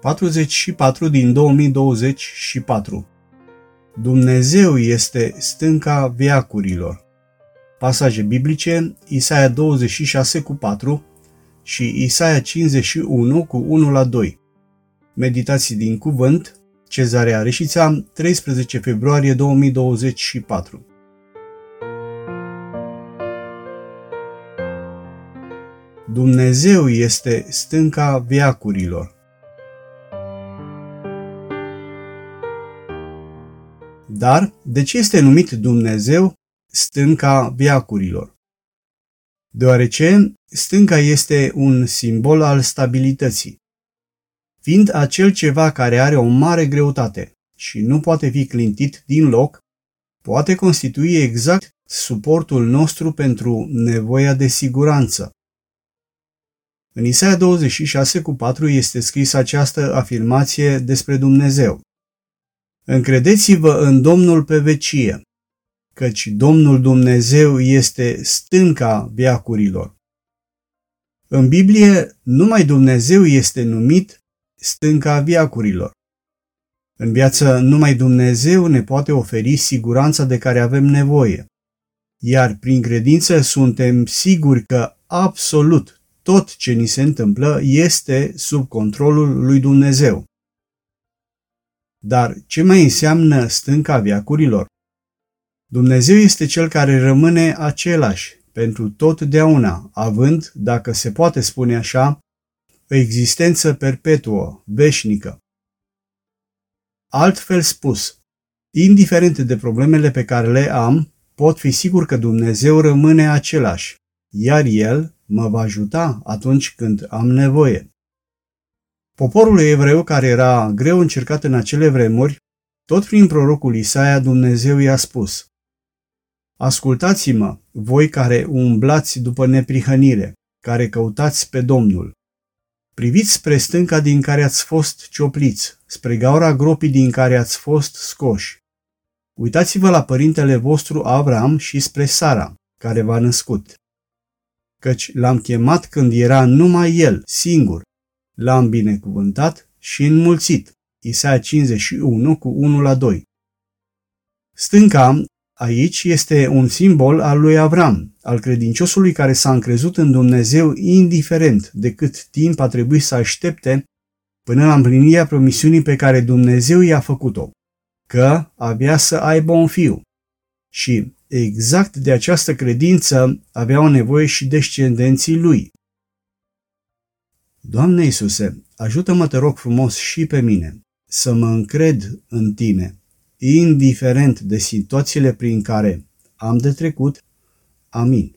44 din 2024 Dumnezeu este stânca veacurilor. Pasaje biblice Isaia 26 cu 4 și Isaia 51 cu 1 la 2. Meditații din cuvânt Cezarea Reșița 13 februarie 2024 Dumnezeu este stânca veacurilor. Dar de ce este numit Dumnezeu stânca viacurilor? Deoarece stânca este un simbol al stabilității. Fiind acel ceva care are o mare greutate și nu poate fi clintit din loc, poate constitui exact suportul nostru pentru nevoia de siguranță. În Isaia 26 cu 4 este scris această afirmație despre Dumnezeu. Încredeți-vă în Domnul pe vecie, căci Domnul Dumnezeu este stânca viacurilor. În Biblie, numai Dumnezeu este numit stânca viacurilor. În viață, numai Dumnezeu ne poate oferi siguranța de care avem nevoie. Iar prin credință suntem siguri că absolut tot ce ni se întâmplă este sub controlul lui Dumnezeu. Dar ce mai înseamnă stânca viacurilor? Dumnezeu este cel care rămâne același pentru totdeauna, având, dacă se poate spune așa, o existență perpetuă, veșnică. Altfel spus, indiferent de problemele pe care le am, pot fi sigur că Dumnezeu rămâne același, iar El mă va ajuta atunci când am nevoie. Poporul evreu, care era greu încercat în acele vremuri, tot prin prorocul Isaia Dumnezeu i-a spus Ascultați-mă, voi care umblați după neprihănire, care căutați pe Domnul. Priviți spre stânca din care ați fost ciopliți, spre gaura gropii din care ați fost scoși. Uitați-vă la părintele vostru Avram și spre Sara, care v-a născut. Căci l-am chemat când era numai el, singur, l-am binecuvântat și înmulțit. Isaia 51 cu 1 la 2. Stânca aici este un simbol al lui Avram, al credinciosului care s-a încrezut în Dumnezeu indiferent de cât timp a trebuit să aștepte până la împlinirea promisiunii pe care Dumnezeu i-a făcut-o, că avea să aibă un fiu. Și exact de această credință aveau nevoie și descendenții lui. Doamne Iisuse, ajută-mă, te rog frumos, și pe mine să mă încred în Tine, indiferent de situațiile prin care am de trecut. Amin.